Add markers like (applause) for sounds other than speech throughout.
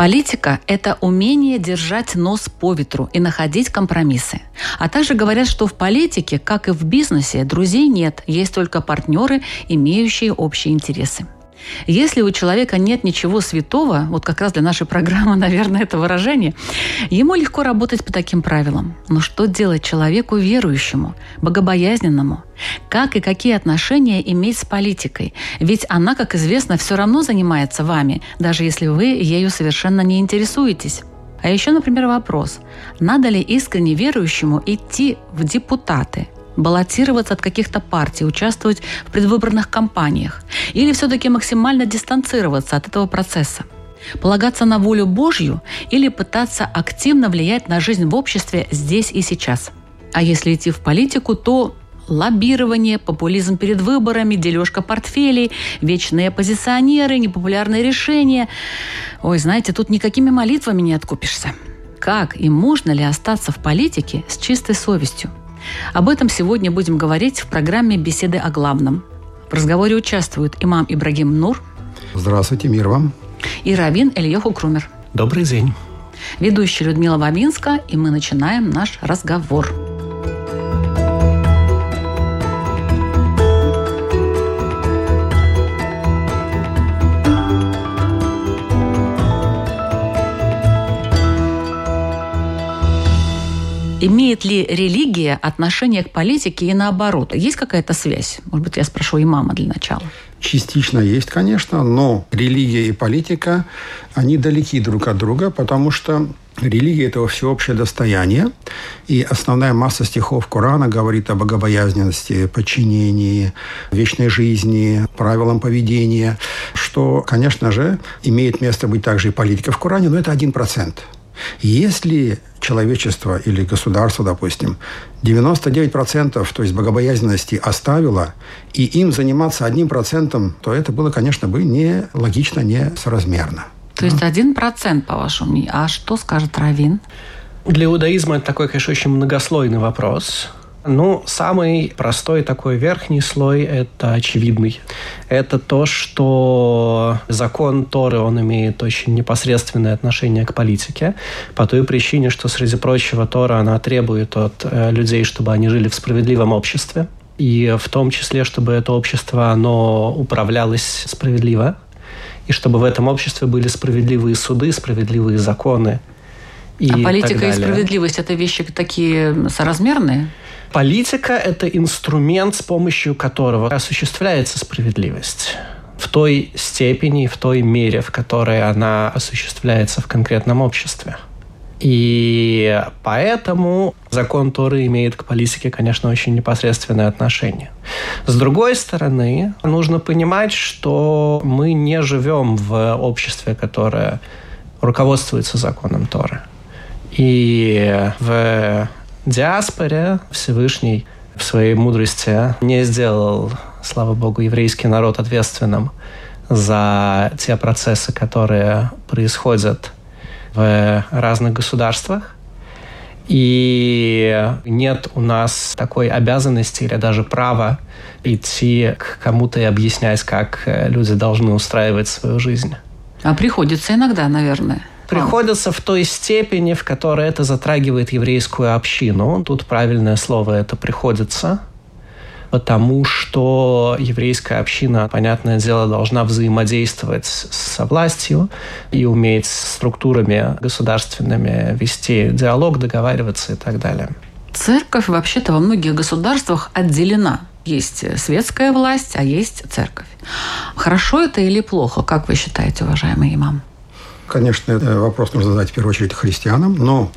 Политика – это умение держать нос по ветру и находить компромиссы. А также говорят, что в политике, как и в бизнесе, друзей нет, есть только партнеры, имеющие общие интересы. Если у человека нет ничего святого, вот как раз для нашей программы, (laughs) наверное, это выражение, ему легко работать по таким правилам. Но что делать человеку верующему, богобоязненному? Как и какие отношения иметь с политикой? Ведь она, как известно, все равно занимается вами, даже если вы ею совершенно не интересуетесь. А еще, например, вопрос, надо ли искренне верующему идти в депутаты – баллотироваться от каких-то партий, участвовать в предвыборных кампаниях? Или все-таки максимально дистанцироваться от этого процесса? Полагаться на волю Божью или пытаться активно влиять на жизнь в обществе здесь и сейчас? А если идти в политику, то лоббирование, популизм перед выборами, дележка портфелей, вечные оппозиционеры, непопулярные решения. Ой, знаете, тут никакими молитвами не откупишься. Как и можно ли остаться в политике с чистой совестью? Об этом сегодня будем говорить в программе «Беседы о главном». В разговоре участвуют имам Ибрагим Нур. Здравствуйте, мир вам. И Равин Ильеху Крумер. Добрый день. Ведущая Людмила Вавинска, и мы начинаем наш разговор. Имеет ли религия отношение к политике и наоборот? Есть какая-то связь? Может быть, я спрошу имама для начала. Частично есть, конечно, но религия и политика, они далеки друг от друга, потому что Религия – это всеобщее достояние, и основная масса стихов Корана говорит о богобоязненности, подчинении, вечной жизни, правилам поведения, что, конечно же, имеет место быть также и политика в Коране, но это один процент. Если человечество или государство, допустим, 99% то есть богобоязненности оставило, и им заниматься одним процентом, то это было, конечно, бы не логично, не соразмерно. То есть один процент, по вашему мнению. А что скажет Равин? Для иудаизма это такой, конечно, очень многослойный вопрос. Ну, самый простой такой верхний слой – это очевидный. Это то, что закон Торы, он имеет очень непосредственное отношение к политике, по той причине, что, среди прочего, Тора, она требует от э, людей, чтобы они жили в справедливом обществе, и в том числе, чтобы это общество, оно управлялось справедливо, и чтобы в этом обществе были справедливые суды, справедливые законы. И а политика и справедливость – это вещи такие соразмерные? Политика – это инструмент, с помощью которого осуществляется справедливость в той степени, в той мере, в которой она осуществляется в конкретном обществе. И поэтому закон Торы имеет к политике, конечно, очень непосредственное отношение. С другой стороны, нужно понимать, что мы не живем в обществе, которое руководствуется законом Торы. И в диаспоре Всевышний в своей мудрости не сделал, слава богу, еврейский народ ответственным за те процессы, которые происходят в разных государствах. И нет у нас такой обязанности или даже права идти к кому-то и объяснять, как люди должны устраивать свою жизнь. А приходится иногда, наверное приходится в той степени, в которой это затрагивает еврейскую общину. Тут правильное слово это приходится, потому что еврейская община, понятное дело, должна взаимодействовать со властью и уметь с структурами государственными вести диалог, договариваться и так далее. Церковь вообще-то во многих государствах отделена. Есть светская власть, а есть церковь. Хорошо это или плохо, как вы считаете, уважаемый имам? Конечно, вопрос нужно задать в первую очередь христианам, но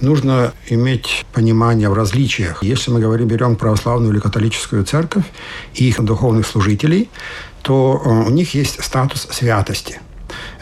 нужно иметь понимание в различиях. Если мы говорим, берем православную или католическую церковь и их духовных служителей, то э, у них есть статус святости.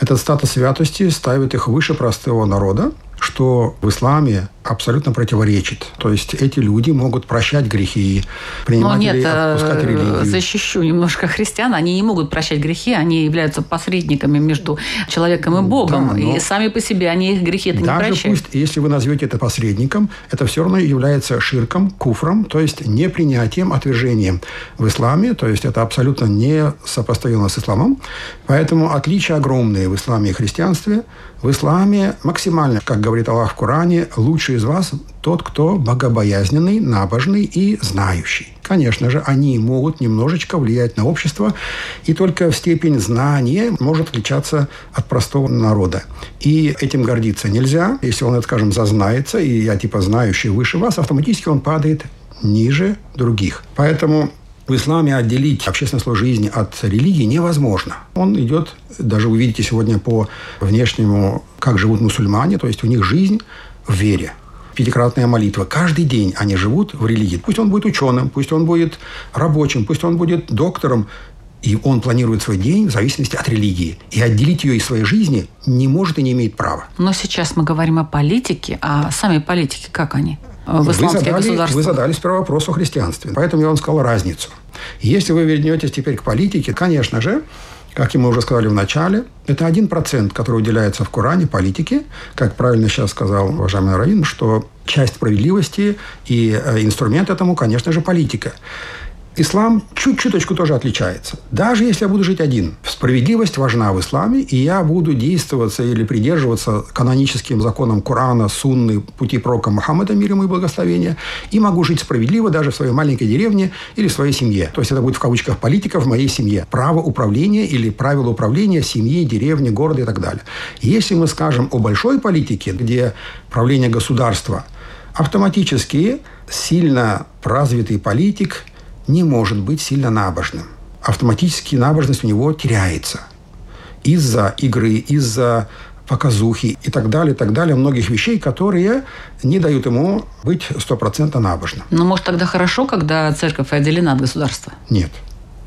Этот статус святости ставит их выше простого народа, что в исламе абсолютно противоречит. То есть эти люди могут прощать грехи, принимать Но нет, или отпускать э, религию. защищу немножко христиан. Они не могут прощать грехи, они являются посредниками между человеком и Богом. Да, но и сами по себе они их грехи это не Даже прощают. пусть, если вы назовете это посредником, это все равно является ширком, куфром, то есть непринятием, отвержением в исламе, то есть это абсолютно не сопоставимо с исламом. Поэтому отличия огромные в исламе и христианстве. В исламе максимально, как говорит Аллах в Коране, лучший из вас тот, кто богобоязненный, набожный и знающий. Конечно же, они могут немножечко влиять на общество, и только степень знания может отличаться от простого народа. И этим гордиться нельзя. Если он, скажем, зазнается, и я типа знающий выше вас, автоматически он падает ниже других. Поэтому в исламе отделить общественный жизни от религии невозможно. Он идет, даже вы видите сегодня по внешнему, как живут мусульмане, то есть у них жизнь в вере. Пятикратная молитва. Каждый день они живут в религии. Пусть он будет ученым, пусть он будет рабочим, пусть он будет доктором, и он планирует свой день в зависимости от религии. И отделить ее из своей жизни не может и не имеет права. Но сейчас мы говорим о политике, а сами политики как они? В Вы задали, вы задали сперва вопрос о христианстве. Поэтому я вам сказал разницу. Если вы вернетесь теперь к политике, конечно же, как и мы уже сказали в начале, это один процент, который уделяется в Коране политике. Как правильно сейчас сказал уважаемый Равин, что часть справедливости и э, инструмент этому, конечно же, политика. Ислам чуть-чуточку тоже отличается. Даже если я буду жить один, справедливость важна в исламе, и я буду действоваться или придерживаться каноническим законам Корана, Сунны, пути пророка Мухаммада, мир ему и благословения, и могу жить справедливо даже в своей маленькой деревне или в своей семье. То есть это будет в кавычках политика в моей семье. Право управления или правила управления семьи, деревни, города и так далее. Если мы скажем о большой политике, где правление государства автоматически сильно развитый политик не может быть сильно набожным. Автоматически набожность у него теряется. Из-за игры, из-за показухи и так далее, и так далее, многих вещей, которые не дают ему быть стопроцентно набожным. Ну, может, тогда хорошо, когда церковь отделена от государства? Нет.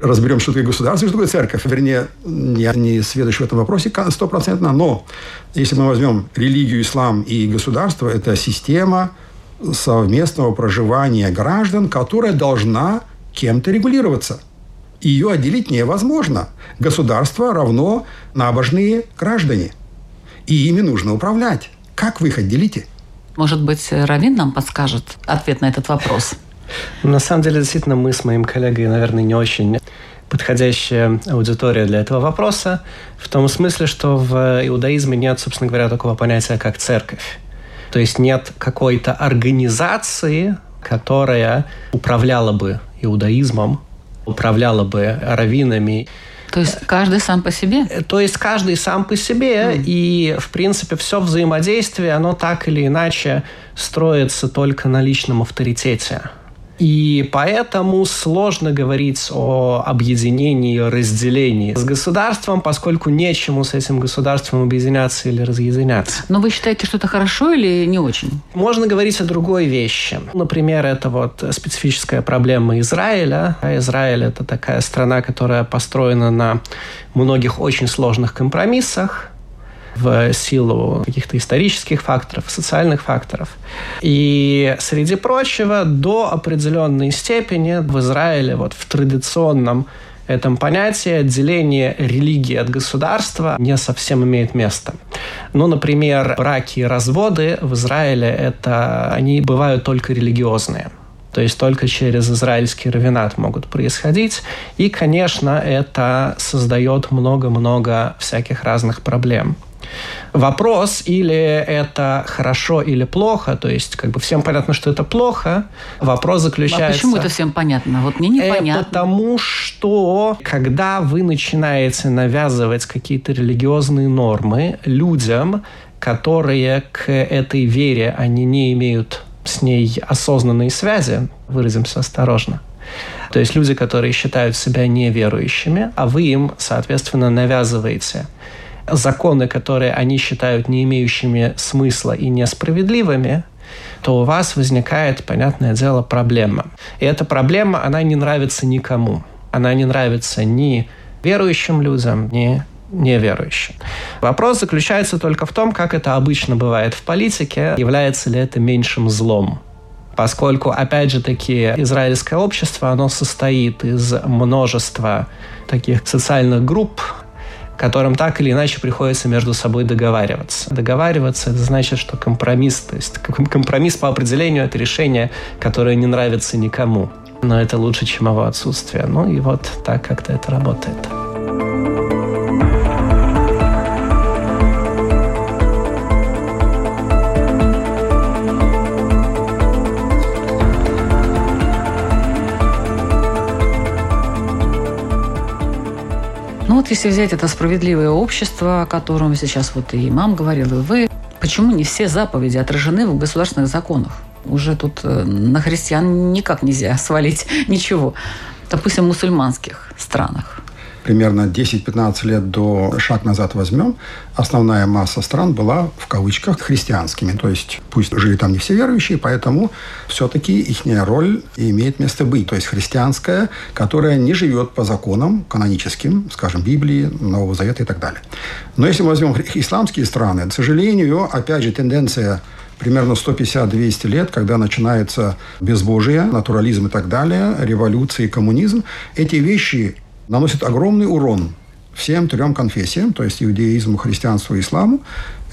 Разберем, что такое государство и что такое церковь. Вернее, я не сведущ в этом вопросе стопроцентно, но если мы возьмем религию, ислам и государство, это система совместного проживания граждан, которая должна кем-то регулироваться. Ее отделить невозможно. Государство равно набожные граждане. И ими нужно управлять. Как вы их отделите? Может быть, Равин нам подскажет ответ на этот вопрос? На самом деле, действительно, мы с моим коллегой, наверное, не очень подходящая аудитория для этого вопроса, в том смысле, что в иудаизме нет, собственно говоря, такого понятия, как церковь. То есть нет какой-то организации, которая управляла бы иудаизмом, управляла бы раввинами. То есть каждый сам по себе? То есть каждый сам по себе, mm. и, в принципе, все взаимодействие, оно так или иначе строится только на личном авторитете. И поэтому сложно говорить о объединении, о разделении с государством, поскольку нечему с этим государством объединяться или разъединяться. Но вы считаете, что это хорошо или не очень? Можно говорить о другой вещи. Например, это вот специфическая проблема Израиля. Израиль – это такая страна, которая построена на многих очень сложных компромиссах, в силу каких-то исторических факторов, социальных факторов. И, среди прочего, до определенной степени в Израиле, вот в традиционном этом понятии отделение религии от государства не совсем имеет место. Ну, например, браки и разводы в Израиле это они бывают только религиозные. То есть только через израильский равенат могут происходить. И, конечно, это создает много-много всяких разных проблем. Вопрос, или это хорошо или плохо, то есть как бы всем понятно, что это плохо. Вопрос заключается... А почему это всем понятно? Вот мне непонятно. Э, потому что, когда вы начинаете навязывать какие-то религиозные нормы людям, которые к этой вере, они не имеют с ней осознанные связи, выразимся осторожно, то есть люди, которые считают себя неверующими, а вы им, соответственно, навязываете законы, которые они считают не имеющими смысла и несправедливыми, то у вас возникает, понятное дело, проблема. И эта проблема, она не нравится никому. Она не нравится ни верующим людям, ни неверующим. Вопрос заключается только в том, как это обычно бывает в политике, является ли это меньшим злом. Поскольку, опять же таки, израильское общество, оно состоит из множества таких социальных групп, которым так или иначе приходится между собой договариваться. Договариваться – это значит, что компромисс, то есть компромисс по определению – это решение, которое не нравится никому. Но это лучше, чем его отсутствие. Ну и вот так как-то это работает. Если взять это справедливое общество, о котором сейчас вот и мам говорил, и вы, почему не все заповеди отражены в государственных законах? Уже тут э, на христиан никак нельзя (laughs) свалить ничего. Допустим, в мусульманских странах примерно 10-15 лет до шаг назад возьмем, основная масса стран была в кавычках христианскими. То есть пусть жили там не все верующие, поэтому все-таки их роль имеет место быть. То есть христианская, которая не живет по законам каноническим, скажем, Библии, Нового Завета и так далее. Но если мы возьмем исламские страны, к сожалению, опять же, тенденция примерно 150-200 лет, когда начинается безбожие, натурализм и так далее, революция и коммунизм, эти вещи наносит огромный урон всем трем конфессиям, то есть иудеизму, христианству и исламу,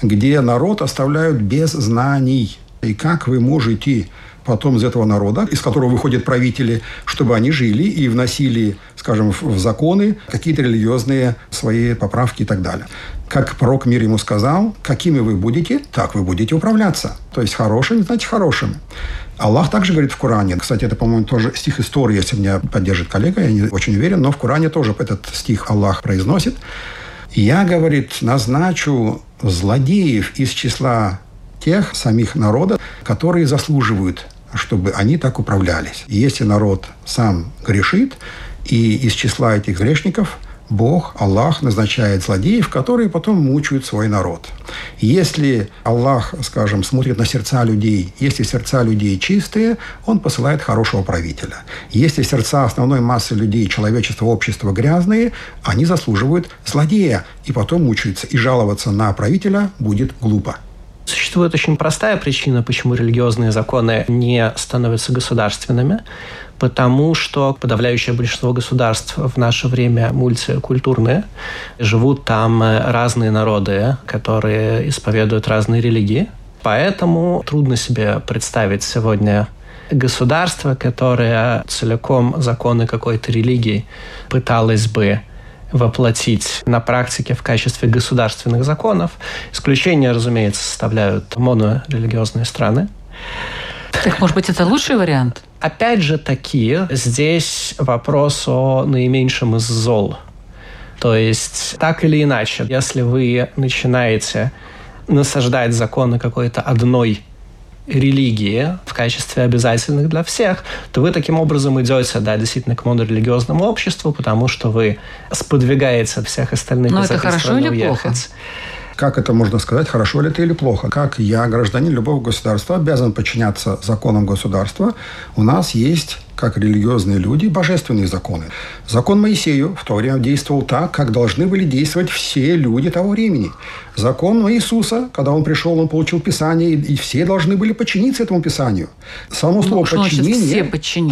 где народ оставляют без знаний. И как вы можете потом из этого народа, из которого выходят правители, чтобы они жили и вносили, скажем, в законы какие-то религиозные свои поправки и так далее. Как пророк мир ему сказал, какими вы будете, так вы будете управляться. То есть хорошими, значит хорошими. Аллах также говорит в Коране, кстати, это, по-моему, тоже стих истории, если меня поддержит коллега, я не очень уверен, но в Коране тоже этот стих Аллах произносит. Я, говорит, назначу злодеев из числа тех самих народов, которые заслуживают, чтобы они так управлялись. И если народ сам грешит, и из числа этих грешников – Бог, Аллах назначает злодеев, которые потом мучают свой народ. Если Аллах, скажем, смотрит на сердца людей, если сердца людей чистые, Он посылает хорошего правителя. Если сердца основной массы людей, человечества, общества грязные, они заслуживают злодея и потом мучаются. И жаловаться на правителя будет глупо. Существует очень простая причина, почему религиозные законы не становятся государственными потому что подавляющее большинство государств в наше время мультикультурные. Живут там э, разные народы, которые исповедуют разные религии. Поэтому трудно себе представить сегодня государство, которое целиком законы какой-то религии пыталось бы воплотить на практике в качестве государственных законов. Исключение, разумеется, составляют монорелигиозные страны. Так, может быть, это лучший вариант? Опять же таки, здесь вопрос о наименьшем из зол. То есть, так или иначе, если вы начинаете насаждать законы какой-то одной религии в качестве обязательных для всех, то вы таким образом идете, да, действительно к монорелигиозному обществу, потому что вы сподвигаете всех остальных Но это хорошо или уехать. плохо? Как это можно сказать, хорошо ли это или плохо? Как я, гражданин любого государства, обязан подчиняться законам государства? У нас есть как религиозные люди, божественные законы. Закон Моисею в то время действовал так, как должны были действовать все люди того времени. Закон Иисуса, когда он пришел, он получил Писание, и все должны были подчиниться этому Писанию. Само слово ну, подчинение... Все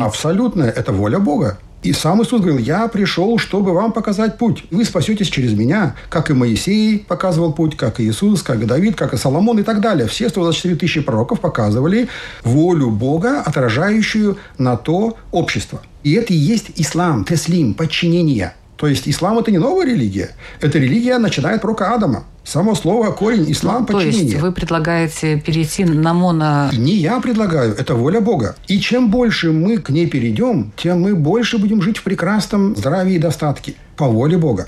Абсолютно, это воля Бога. И сам Иисус говорил, я пришел, чтобы вам показать путь. Вы спасетесь через меня, как и Моисей показывал путь, как и Иисус, как и Давид, как и Соломон и так далее. Все 124 тысячи пророков показывали волю Бога, отражающую на то общество. И это и есть ислам, теслим, подчинение. То есть ислам – это не новая религия. Эта религия начинает пророка Адама. Само слово корень ислам ну, подчинение. То есть вы предлагаете перейти на моно... Не я предлагаю, это воля Бога. И чем больше мы к ней перейдем, тем мы больше будем жить в прекрасном здравии и достатке по воле Бога.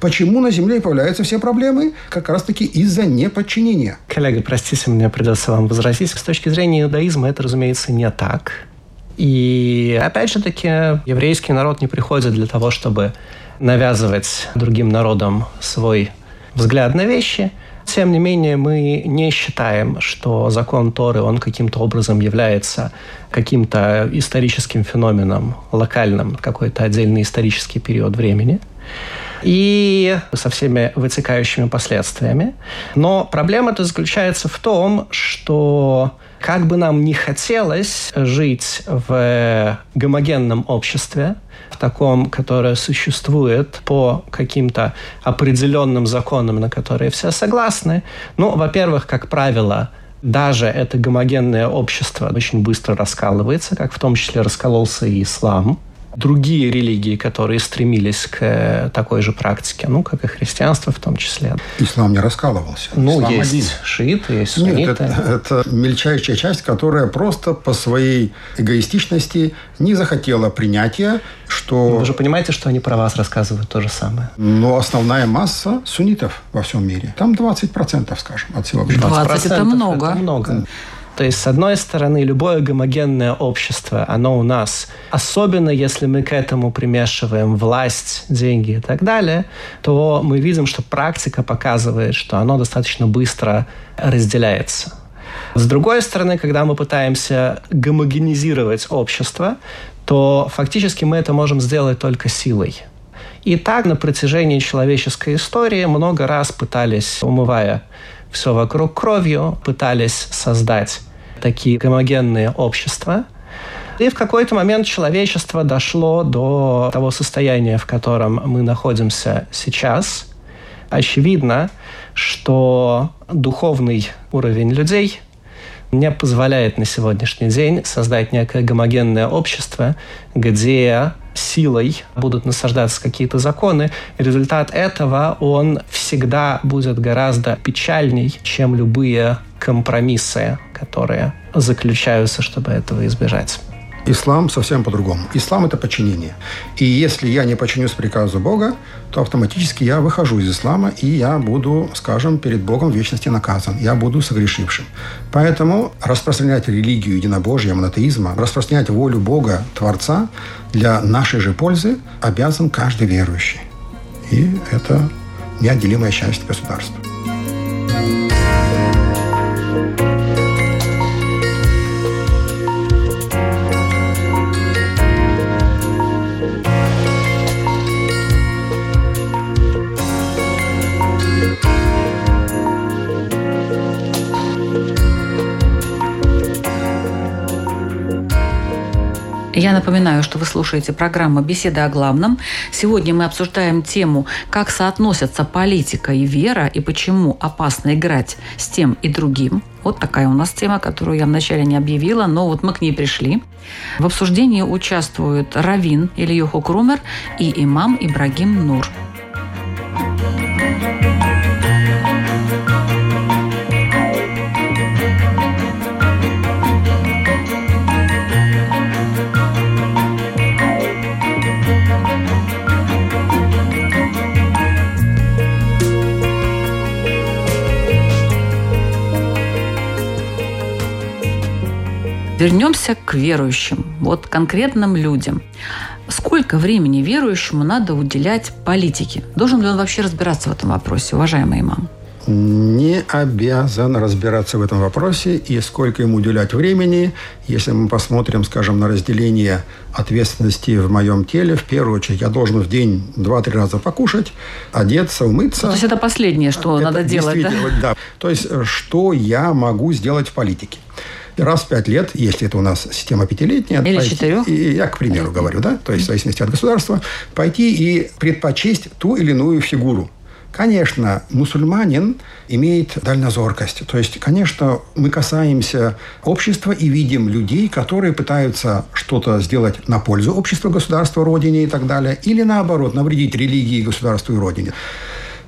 Почему на Земле появляются все проблемы? Как раз-таки из-за неподчинения. Коллега, простите, мне придется вам возразить. С точки зрения иудаизма это, разумеется, не так. И опять же таки, еврейский народ не приходит для того, чтобы навязывать другим народам свой взгляд на вещи. Тем не менее, мы не считаем, что закон Торы, он каким-то образом является каким-то историческим феноменом, локальным, какой-то отдельный исторический период времени и со всеми вытекающими последствиями. Но проблема-то заключается в том, что как бы нам не хотелось жить в гомогенном обществе, в таком, которое существует по каким-то определенным законам, на которые все согласны, ну, во-первых, как правило, даже это гомогенное общество очень быстро раскалывается, как в том числе раскололся и ислам другие религии, которые стремились к э, такой же практике, ну, как и христианство в том числе. Ислам не раскалывался. Ну, Ислам есть один. шииты, есть сунниты. Нет, это, это мельчайшая часть, которая просто по своей эгоистичности не захотела принятия, что... Вы же понимаете, что они про вас рассказывают то же самое. Но основная масса суннитов во всем мире, там 20%, скажем, от всего 20 это много. Это много. То есть, с одной стороны, любое гомогенное общество, оно у нас, особенно если мы к этому примешиваем власть, деньги и так далее, то мы видим, что практика показывает, что оно достаточно быстро разделяется. С другой стороны, когда мы пытаемся гомогенизировать общество, то фактически мы это можем сделать только силой. И так на протяжении человеческой истории много раз пытались, умывая все вокруг кровью, пытались создать такие гомогенные общества. И в какой-то момент человечество дошло до того состояния, в котором мы находимся сейчас. Очевидно, что духовный уровень людей не позволяет на сегодняшний день создать некое гомогенное общество, где силой будут насаждаться какие-то законы. результат этого, он всегда будет гораздо печальней, чем любые компромиссы, которые заключаются, чтобы этого избежать. Ислам совсем по-другому. Ислам – это подчинение. И если я не подчинюсь приказу Бога, то автоматически я выхожу из ислама, и я буду, скажем, перед Богом в вечности наказан. Я буду согрешившим. Поэтому распространять религию единобожия, монотеизма, распространять волю Бога, Творца для нашей же пользы обязан каждый верующий. И это неотделимая часть государства. Я напоминаю, что вы слушаете программу «Беседа о главном». Сегодня мы обсуждаем тему, как соотносятся политика и вера, и почему опасно играть с тем и другим. Вот такая у нас тема, которую я вначале не объявила, но вот мы к ней пришли. В обсуждении участвуют Равин Ильюху Крумер и имам Ибрагим Нур. Вернемся к верующим, вот конкретным людям. Сколько времени верующему надо уделять политике? Должен ли он вообще разбираться в этом вопросе, уважаемый имам? не обязан разбираться в этом вопросе и сколько ему уделять времени. Если мы посмотрим, скажем, на разделение ответственности в моем теле, в первую очередь я должен в день два-три раза покушать, одеться, умыться. То есть это последнее, что это надо делать, да? да? То есть что я могу сделать в политике? Раз в пять лет, если это у нас система пятилетняя, или четырех, и я, к примеру, Или... говорю, да, то есть в зависимости от государства, пойти и предпочесть ту или иную фигуру. Конечно, мусульманин имеет дальнозоркость. То есть, конечно, мы касаемся общества и видим людей, которые пытаются что-то сделать на пользу общества, государства, родине и так далее, или наоборот, навредить религии, государству и родине.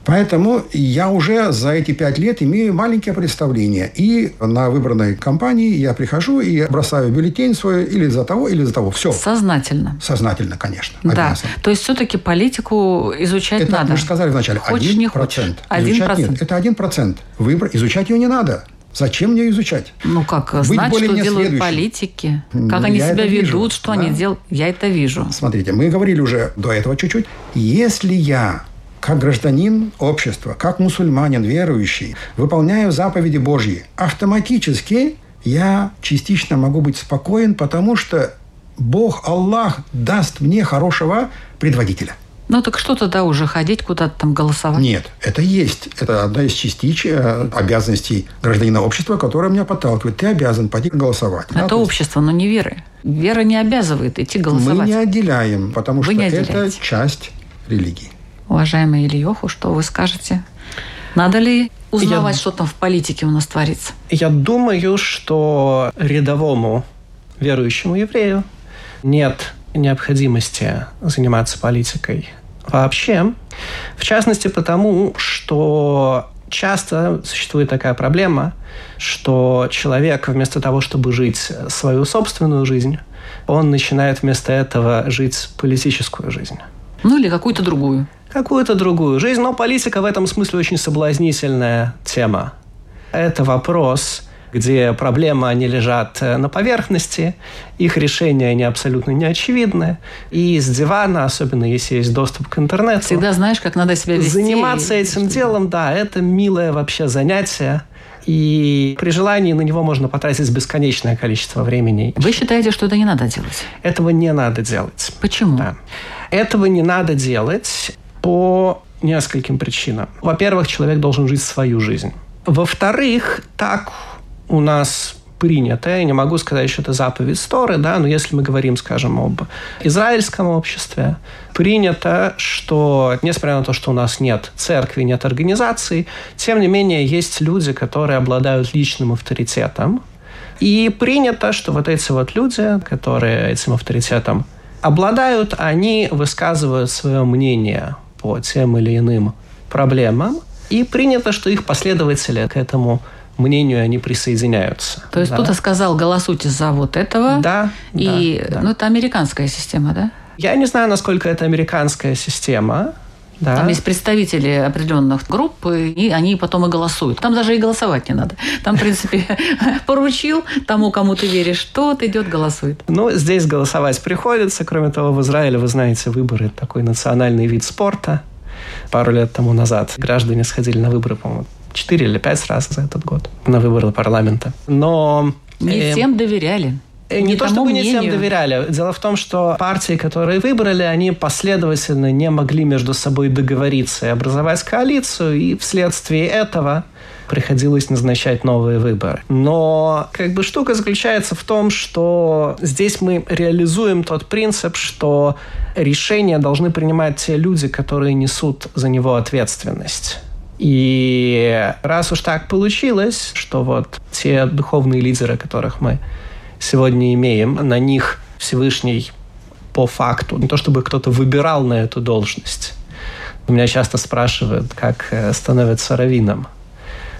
Поэтому я уже за эти пять лет имею маленькое представление. И на выбранной компании я прихожу и бросаю бюллетень свой или за того, или за того. Все. Сознательно. Сознательно, конечно. Да. То есть все-таки политику изучать это, надо. Мы же сказали вначале. Хочешь, один не хочешь. Один процент. Нет, это один процент. Выбор. Изучать ее не надо. Зачем мне изучать? Ну как, Быть знать, что делают следующим. политики, как они себя ведут, вижу, что да? они делают. Я это вижу. Смотрите, мы говорили уже до этого чуть-чуть. Если я как гражданин общества, как мусульманин, верующий, выполняю заповеди Божьи, автоматически я частично могу быть спокоен, потому что Бог, Аллах даст мне хорошего предводителя. Ну так что тогда уже ходить куда-то там голосовать? Нет, это есть. Это одна из частич э, обязанностей гражданина общества, которая меня подталкивает. Ты обязан пойти голосовать. Это да, общество, но не веры. Вера не обязывает идти голосовать. Мы не отделяем, потому вы что это часть религии. Уважаемый Ильеху, что вы скажете? Надо ли узнавать, я, что там в политике у нас творится? Я думаю, что рядовому верующему еврею нет необходимости заниматься политикой вообще. В частности, потому что часто существует такая проблема, что человек вместо того, чтобы жить свою собственную жизнь, он начинает вместо этого жить политическую жизнь. Ну или какую-то другую. Какую-то другую жизнь. Но политика в этом смысле очень соблазнительная тема. Это вопрос где проблемы, они лежат э, на поверхности, их решения, они абсолютно не очевидны. И с дивана, особенно если есть доступ к интернету... Всегда знаешь, как надо себя вести. Заниматься этим делом, да, это милое вообще занятие. И при желании на него можно потратить бесконечное количество времени. Вы считаете, что это не надо делать? Этого не надо делать. Почему? Да. Этого не надо делать по нескольким причинам. Во-первых, человек должен жить свою жизнь. Во-вторых, так у нас принято, я не могу сказать, что это заповедь Торы, да, но если мы говорим, скажем, об израильском обществе, принято, что, несмотря на то, что у нас нет церкви, нет организаций, тем не менее есть люди, которые обладают личным авторитетом, и принято, что вот эти вот люди, которые этим авторитетом обладают, они высказывают свое мнение по тем или иным проблемам, и принято, что их последователи к этому мнению они присоединяются. То есть да. кто-то сказал, голосуйте за вот этого. Да. И, да, ну, это американская система, да? Я не знаю, насколько это американская система. Да. Там есть представители определенных групп, и они потом и голосуют. Там даже и голосовать не надо. Там, в принципе, (laughs) поручил тому, кому ты веришь, тот идет, голосует. Ну, здесь голосовать приходится. Кроме того, в Израиле, вы знаете, выборы – такой национальный вид спорта. Пару лет тому назад граждане сходили на выборы, по-моему, четыре или пять раз за этот год на выборы парламента. Но... Не э, всем доверяли. Э, не, не то, чтобы мнению. не всем доверяли. Дело в том, что партии, которые выбрали, они последовательно не могли между собой договориться и образовать коалицию, и вследствие этого приходилось назначать новые выборы. Но как бы штука заключается в том, что здесь мы реализуем тот принцип, что решения должны принимать те люди, которые несут за него ответственность. И раз уж так получилось, что вот те духовные лидеры, которых мы сегодня имеем, на них Всевышний по факту, не то чтобы кто-то выбирал на эту должность. Меня часто спрашивают, как э, становиться раввином.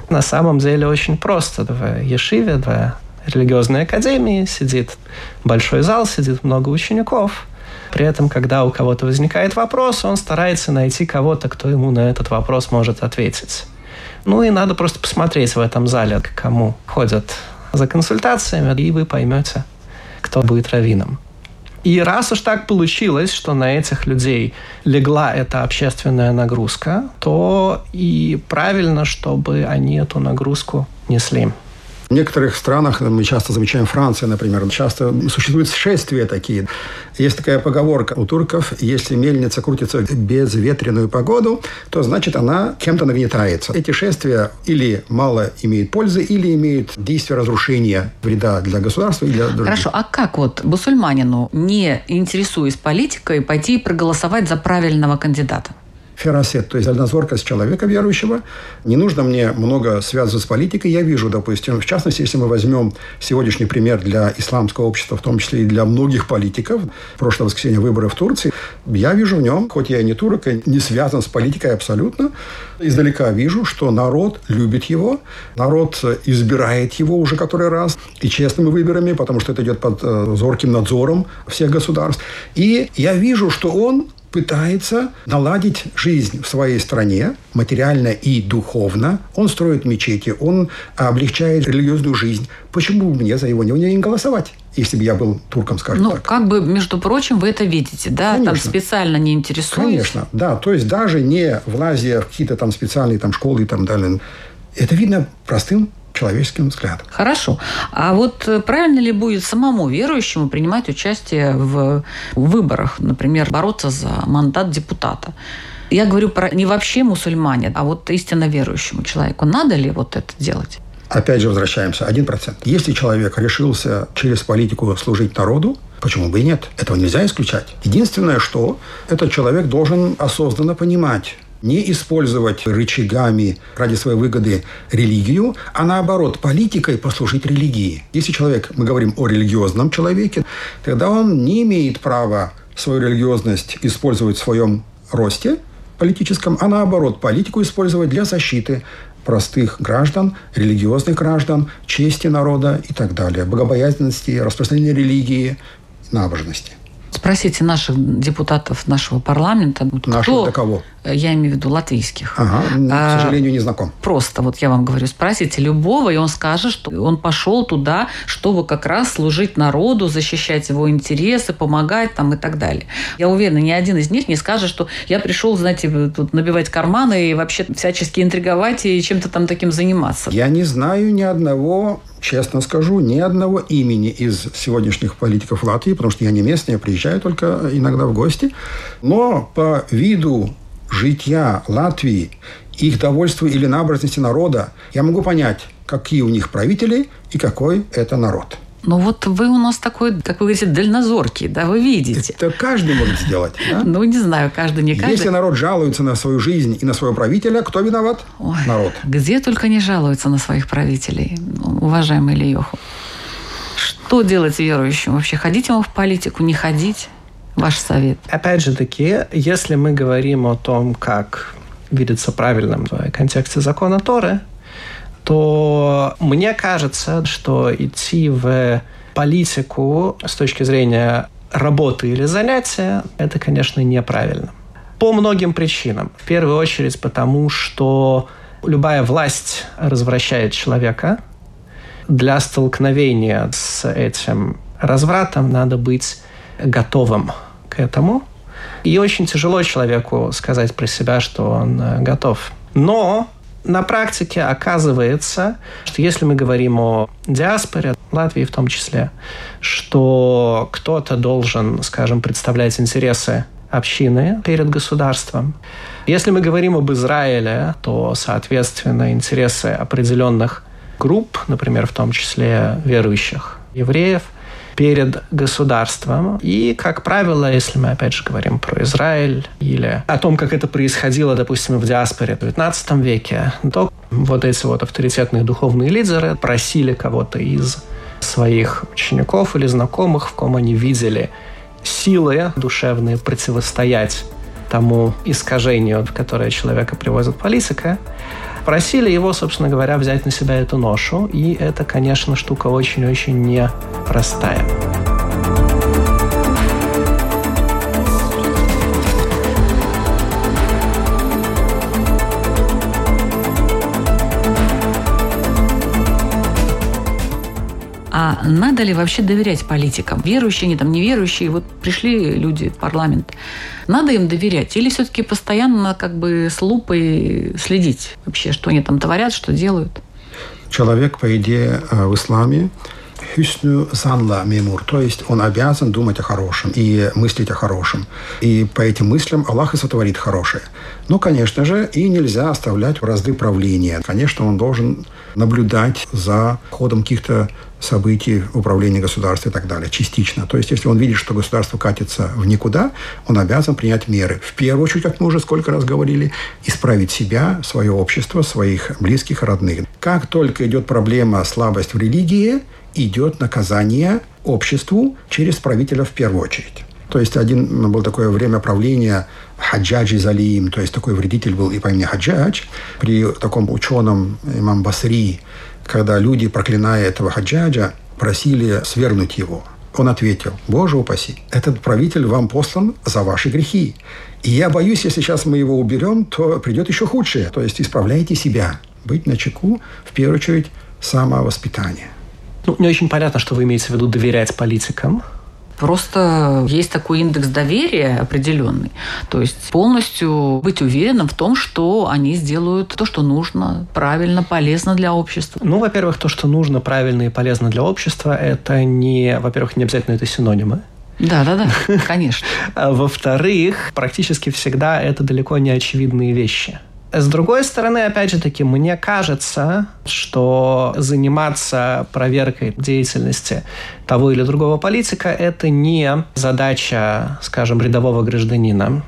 На самом деле очень просто. В Ешиве, в религиозной академии сидит большой зал, сидит много учеников – при этом, когда у кого-то возникает вопрос, он старается найти кого-то, кто ему на этот вопрос может ответить. Ну и надо просто посмотреть в этом зале, к кому ходят за консультациями, и вы поймете, кто будет раввином. И раз уж так получилось, что на этих людей легла эта общественная нагрузка, то и правильно, чтобы они эту нагрузку несли. В некоторых странах, мы часто замечаем, Франция, например, часто существуют шествия такие. Есть такая поговорка у турков, если мельница крутится в безветренную погоду, то значит она кем-то нагнетается. Эти шествия или мало имеют пользы, или имеют действие разрушения вреда для государства и для других. Хорошо, а как вот мусульманину, не интересуясь политикой, пойти проголосовать за правильного кандидата? Феросет, то есть дальнозоркость человека верующего. Не нужно мне много связывать с политикой. Я вижу, допустим, в частности, если мы возьмем сегодняшний пример для исламского общества, в том числе и для многих политиков, прошлое воскресенье выборы в Турции, я вижу в нем, хоть я и не турок, и не связан с политикой абсолютно, издалека вижу, что народ любит его, народ избирает его уже который раз, и честными выборами, потому что это идет под э, зорким надзором всех государств. И я вижу, что он пытается наладить жизнь в своей стране, материально и духовно. Он строит мечети, он облегчает религиозную жизнь. Почему бы мне за его не голосовать? если бы я был турком, скажем ну, так. как бы, между прочим, вы это видите, да? Конечно. Там специально не интересуетесь? Конечно, да. То есть даже не влазя в какие-то там специальные там школы и там далее. Это видно простым человеческим взглядом. Хорошо. А вот э, правильно ли будет самому верующему принимать участие в выборах, например, бороться за мандат депутата? Я говорю про не вообще мусульмане, а вот истинно верующему человеку. Надо ли вот это делать? Опять же возвращаемся. Один процент. Если человек решился через политику служить народу, почему бы и нет? Этого нельзя исключать. Единственное, что этот человек должен осознанно понимать, не использовать рычагами ради своей выгоды религию, а наоборот, политикой послужить религии. Если человек, мы говорим о религиозном человеке, тогда он не имеет права свою религиозность использовать в своем росте политическом, а наоборот, политику использовать для защиты простых граждан, религиозных граждан, чести народа и так далее, богобоязненности, распространения религии, набожности. Спросите наших депутатов нашего парламента. Наших кто, до кого? Я имею в виду латвийских. Ага, к сожалению, не знаком. Просто вот я вам говорю, спросите любого, и он скажет, что он пошел туда, чтобы как раз служить народу, защищать его интересы, помогать там и так далее. Я уверена, ни один из них не скажет, что я пришел, знаете, тут набивать карманы и вообще всячески интриговать и чем-то там таким заниматься. Я не знаю ни одного честно скажу, ни одного имени из сегодняшних политиков Латвии, потому что я не местный, я приезжаю только иногда в гости. Но по виду житья Латвии, их довольства или набожности народа, я могу понять, какие у них правители и какой это народ. Ну вот вы у нас такой, как вы говорите, дальнозоркий, да, вы видите. Это каждый может сделать. Да? Ну, не знаю, каждый, не каждый. Если народ жалуется на свою жизнь и на своего правителя, кто виноват? Ой, народ. Где только не жалуются на своих правителей, уважаемый Ильёху. Что делать верующим? Вообще ходить ему в политику, не ходить? Ваш совет? Опять же таки, если мы говорим о том, как видится правильным в контексте закона Торы, то мне кажется, что идти в политику с точки зрения работы или занятия, это, конечно, неправильно. По многим причинам. В первую очередь потому, что любая власть развращает человека. Для столкновения с этим развратом надо быть готовым к этому. И очень тяжело человеку сказать про себя, что он э, готов. Но на практике оказывается, что если мы говорим о диаспоре, Латвии в том числе, что кто-то должен, скажем, представлять интересы общины перед государством. Если мы говорим об Израиле, то, соответственно, интересы определенных групп, например, в том числе верующих евреев, перед государством. И, как правило, если мы опять же говорим про Израиль или о том, как это происходило, допустим, в диаспоре в XIX веке, то вот эти вот авторитетные духовные лидеры просили кого-то из своих учеников или знакомых, в ком они видели силы душевные противостоять тому искажению, в которое человека привозит политика, Просили его, собственно говоря, взять на себя эту ношу, и это, конечно, штука очень-очень непростая. Надо ли вообще доверять политикам? Верующие, они там неверующие, вот пришли люди в парламент. Надо им доверять? Или все-таки постоянно как бы с лупой следить вообще, что они там творят, что делают? Человек, по идее, э, в исламе хюсню занла мемур, то есть он обязан думать о хорошем и мыслить о хорошем. И по этим мыслям Аллах и сотворит хорошее. Но, конечно же, и нельзя оставлять в разды правления. Конечно, он должен наблюдать за ходом каких-то событий в управлении государством и так далее, частично. То есть, если он видит, что государство катится в никуда, он обязан принять меры. В первую очередь, как мы уже сколько раз говорили, исправить себя, свое общество, своих близких родных. Как только идет проблема слабость в религии, идет наказание обществу через правителя в первую очередь. То есть один было такое время правления Хаджаджи Залиим, то есть такой вредитель был и по имени Хаджадж. При таком ученом имам Басри, когда люди, проклиная этого Хаджаджа, просили свергнуть его. Он ответил, Боже упаси, этот правитель вам послан за ваши грехи. И я боюсь, если сейчас мы его уберем, то придет еще худшее. То есть исправляйте себя. Быть на чеку, в первую очередь, самовоспитание. Ну, не очень понятно, что вы имеете в виду доверять политикам. Просто есть такой индекс доверия определенный. То есть полностью быть уверенным в том, что они сделают то, что нужно, правильно, полезно для общества. Ну, во-первых, то, что нужно, правильно и полезно для общества, это не, во-первых, не обязательно это синонимы. Да, да, да, конечно. (laughs) А во-вторых, практически всегда это далеко не очевидные вещи. С другой стороны, опять же таки, мне кажется, что заниматься проверкой деятельности того или другого политика – это не задача, скажем, рядового гражданина.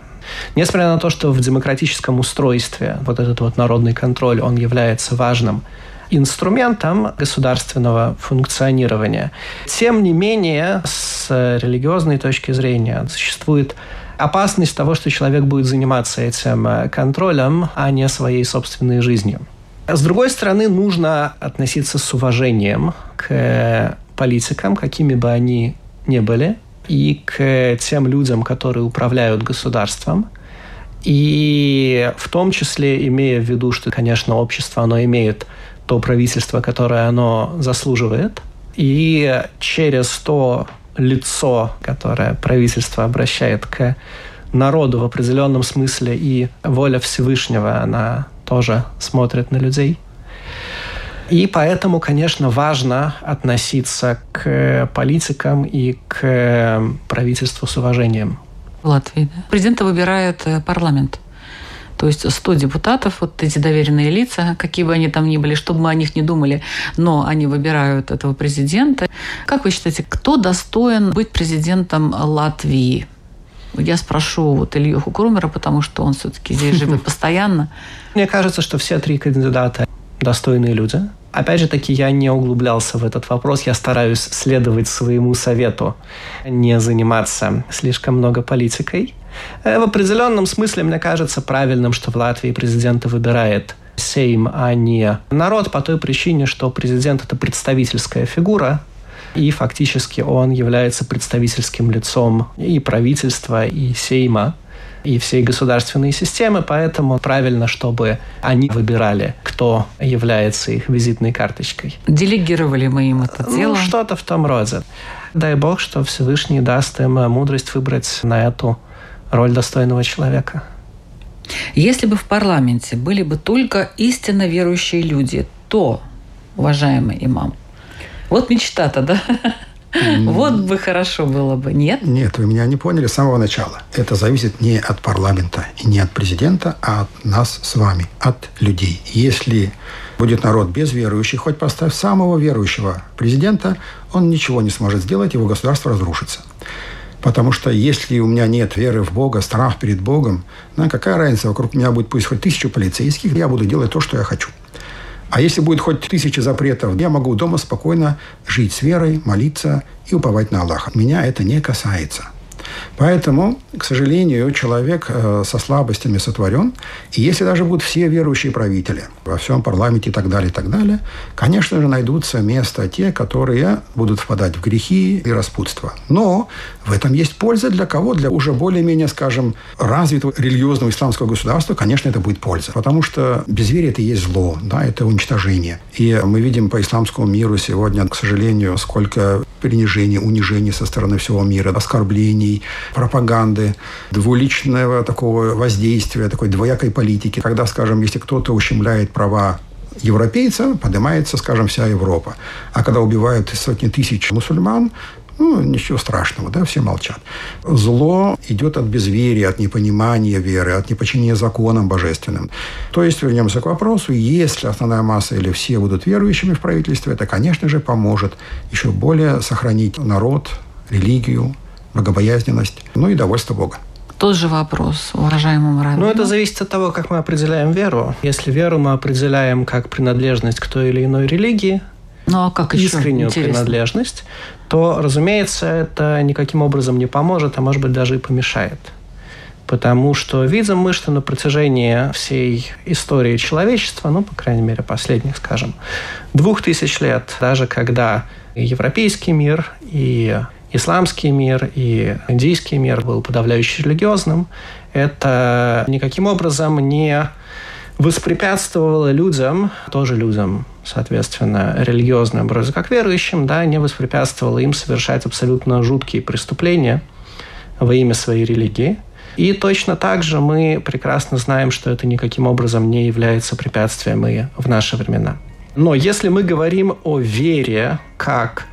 Несмотря на то, что в демократическом устройстве вот этот вот народный контроль, он является важным инструментом государственного функционирования. Тем не менее, с религиозной точки зрения существует опасность того, что человек будет заниматься этим э, контролем, а не своей собственной жизнью. С другой стороны, нужно относиться с уважением к политикам, какими бы они ни были, и к тем людям, которые управляют государством. И в том числе имея в виду, что, конечно, общество, оно имеет то правительство, которое оно заслуживает. И через то лицо, которое правительство обращает к народу в определенном смысле, и воля Всевышнего, она тоже смотрит на людей. И поэтому, конечно, важно относиться к политикам и к правительству с уважением. В Латвии, да? Президента выбирает э, парламент. То есть 100 депутатов, вот эти доверенные лица, какие бы они там ни были, чтобы мы о них не думали, но они выбирают этого президента. Как вы считаете, кто достоин быть президентом Латвии? Я спрошу вот Илью Хукрумера, потому что он все-таки здесь (laughs) живет постоянно. Мне кажется, что все три кандидата достойные люди. Опять же таки, я не углублялся в этот вопрос. Я стараюсь следовать своему совету, не заниматься слишком много политикой. Э, в определенном смысле, мне кажется правильным, что в Латвии президента выбирает Сейм, а не народ, по той причине, что президент – это представительская фигура, и фактически он является представительским лицом и правительства, и Сейма, и всей государственной системы, поэтому правильно, чтобы они выбирали, кто является их визитной карточкой. Делегировали мы им это дело? Ну, что-то в том роде. Дай бог, что Всевышний даст им мудрость выбрать на эту роль достойного человека. Если бы в парламенте были бы только истинно верующие люди, то, уважаемый имам, вот мечта-то, да? Вот бы хорошо было бы, нет? Нет, вы меня не поняли с самого начала. Это зависит не от парламента и не от президента, а от нас с вами, от людей. Если будет народ без верующих, хоть поставь самого верующего президента, он ничего не сможет сделать, его государство разрушится. Потому что если у меня нет веры в Бога, страх перед Богом, ну, какая разница, вокруг меня будет пусть хоть тысячу полицейских, я буду делать то, что я хочу. А если будет хоть тысяча запретов, я могу дома спокойно жить с верой, молиться и уповать на Аллаха. Меня это не касается. Поэтому, к сожалению, человек э, со слабостями сотворен. И если даже будут все верующие правители во всем парламенте и так далее, и так далее, конечно же, найдутся места те, которые будут впадать в грехи и распутство. Но в этом есть польза для кого? Для уже более-менее, скажем, развитого религиозного исламского государства, конечно, это будет польза. Потому что безверие – это и есть зло, да, это уничтожение. И мы видим по исламскому миру сегодня, к сожалению, сколько принижений, унижений со стороны всего мира, оскорблений, пропаганды, двуличного такого воздействия, такой двоякой политики. Когда, скажем, если кто-то ущемляет права европейца, поднимается, скажем, вся Европа. А когда убивают сотни тысяч мусульман, ну, ничего страшного, да, все молчат. Зло идет от безверия, от непонимания веры, от неподчинения законам божественным. То есть, вернемся к вопросу, если основная масса или все будут верующими в правительстве, это, конечно же, поможет еще более сохранить народ, религию, богобоязненность, ну и довольство Бога. Тот же вопрос, уважаемому Равину. Ну, это зависит от того, как мы определяем веру. Если веру мы определяем как принадлежность к той или иной религии, ну, а как еще? искреннюю Интересно. принадлежность, то, разумеется, это никаким образом не поможет, а может быть даже и помешает. Потому что видим мы, что на протяжении всей истории человечества, ну, по крайней мере, последних, скажем, двух тысяч лет, даже когда и европейский мир, и исламский мир и индийский мир был подавляюще религиозным, это никаким образом не воспрепятствовало людям, тоже людям, соответственно, религиозным, вроде как верующим, да, не воспрепятствовало им совершать абсолютно жуткие преступления во имя своей религии. И точно так же мы прекрасно знаем, что это никаким образом не является препятствием и в наши времена. Но если мы говорим о вере как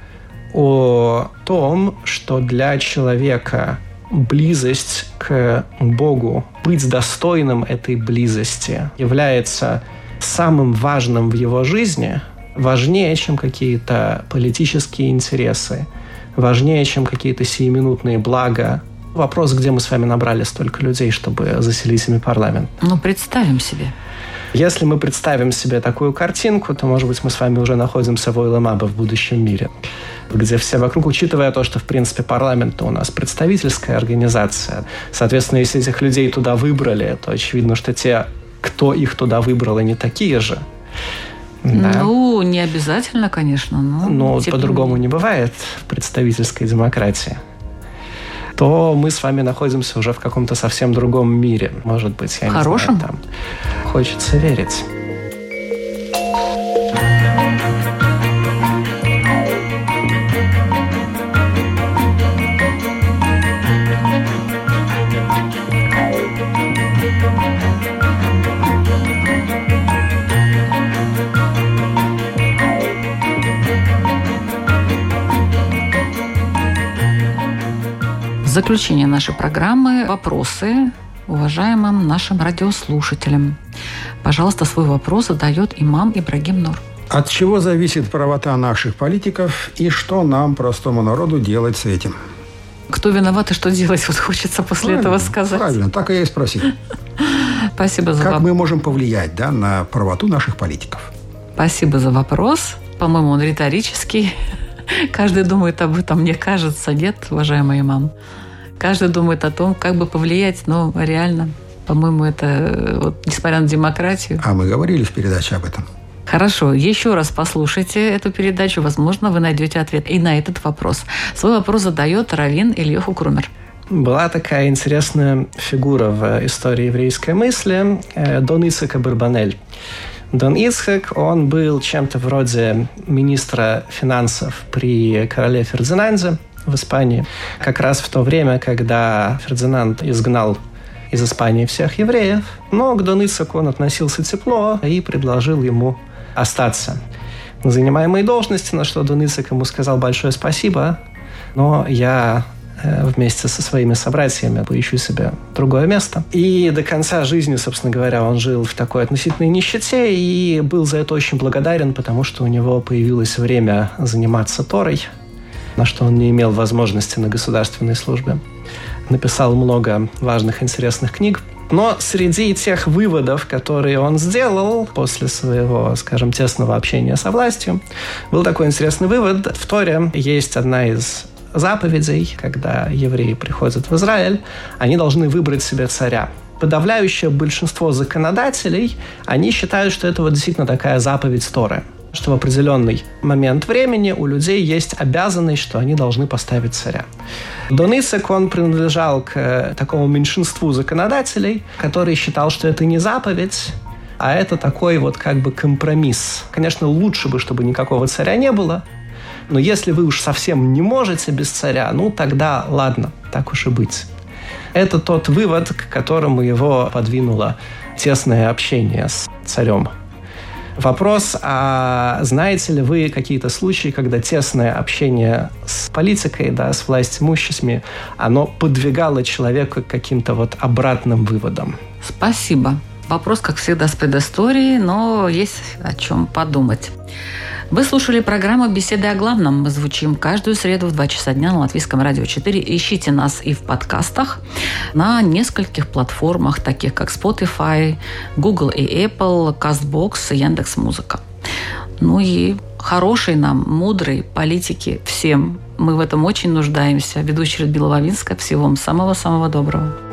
о том, что для человека близость к Богу, быть достойным этой близости является самым важным в его жизни, важнее, чем какие-то политические интересы, важнее, чем какие-то сиюминутные блага. Вопрос, где мы с вами набрали столько людей, чтобы заселить ими парламент. Ну, представим себе. Если мы представим себе такую картинку, то, может быть, мы с вами уже находимся в Ойламабе в будущем мире, где все вокруг, учитывая то, что, в принципе, парламент у нас представительская организация. Соответственно, если этих людей туда выбрали, то очевидно, что те, кто их туда выбрал, они такие же. Да. Ну, не обязательно, конечно. Но но по-другому не бывает в представительской демократии то мы с вами находимся уже в каком-то совсем другом мире. Может быть, я Хорошем? не знаю, там. Хочется верить. заключение нашей программы вопросы уважаемым нашим радиослушателям. Пожалуйста, свой вопрос задает имам Ибрагим Нур. От чего зависит правота наших политиков и что нам, простому народу, делать с этим? Кто виноват и что делать, (laughs) вот хочется после правильно, этого сказать. Правильно, так и я и спросил. Спасибо за Как вопрос. мы можем повлиять да, на правоту наших политиков? Спасибо за вопрос. По-моему, он риторический. (laughs) Каждый думает об этом, мне кажется, нет, уважаемый имам. Каждый думает о том, как бы повлиять, но реально, по-моему, это, вот, несмотря на демократию. А мы говорили в передаче об этом. Хорошо, еще раз послушайте эту передачу, возможно, вы найдете ответ и на этот вопрос. Свой вопрос задает Равин Ильеху Крумер. Была такая интересная фигура в истории еврейской мысли э, Дон Ицхак Барбанель. Дон Ицхак, он был чем-то вроде министра финансов при короле Фердинанде в Испании. Как раз в то время, когда Фердинанд изгнал из Испании всех евреев, но к Дон Ицхаку он относился тепло и предложил ему остаться на занимаемой должности, на что Дон Ицхак ему сказал большое спасибо, но я э, вместе со своими собратьями поищу себе другое место. И до конца жизни, собственно говоря, он жил в такой относительной нищете и был за это очень благодарен, потому что у него появилось время заниматься Торой, на что он не имел возможности на государственной службе. Написал много важных, интересных книг, но среди тех выводов, которые он сделал после своего, скажем, тесного общения со властью, был такой интересный вывод. В Торе есть одна из заповедей, когда евреи приходят в Израиль, они должны выбрать себе царя. Подавляющее большинство законодателей, они считают, что это вот действительно такая заповедь Торы что в определенный момент времени у людей есть обязанность, что они должны поставить царя. Дон Исак, он принадлежал к такому меньшинству законодателей, который считал, что это не заповедь, а это такой вот как бы компромисс. Конечно, лучше бы, чтобы никакого царя не было, но если вы уж совсем не можете без царя, ну тогда ладно, так уж и быть. Это тот вывод, к которому его подвинуло тесное общение с царем. Вопрос, а знаете ли вы какие-то случаи, когда тесное общение с политикой, да, с власть имуществами, оно подвигало человека к каким-то вот обратным выводам? Спасибо. Вопрос, как всегда, с предысторией, но есть о чем подумать. Вы слушали программу «Беседы о главном». Мы звучим каждую среду в 2 часа дня на Латвийском радио 4. Ищите нас и в подкастах на нескольких платформах, таких как Spotify, Google и Apple, CastBox и Яндекс.Музыка. Ну и хорошей нам, мудрой политики всем. Мы в этом очень нуждаемся. Ведущая Людмила Вавинская. Всего вам самого-самого доброго.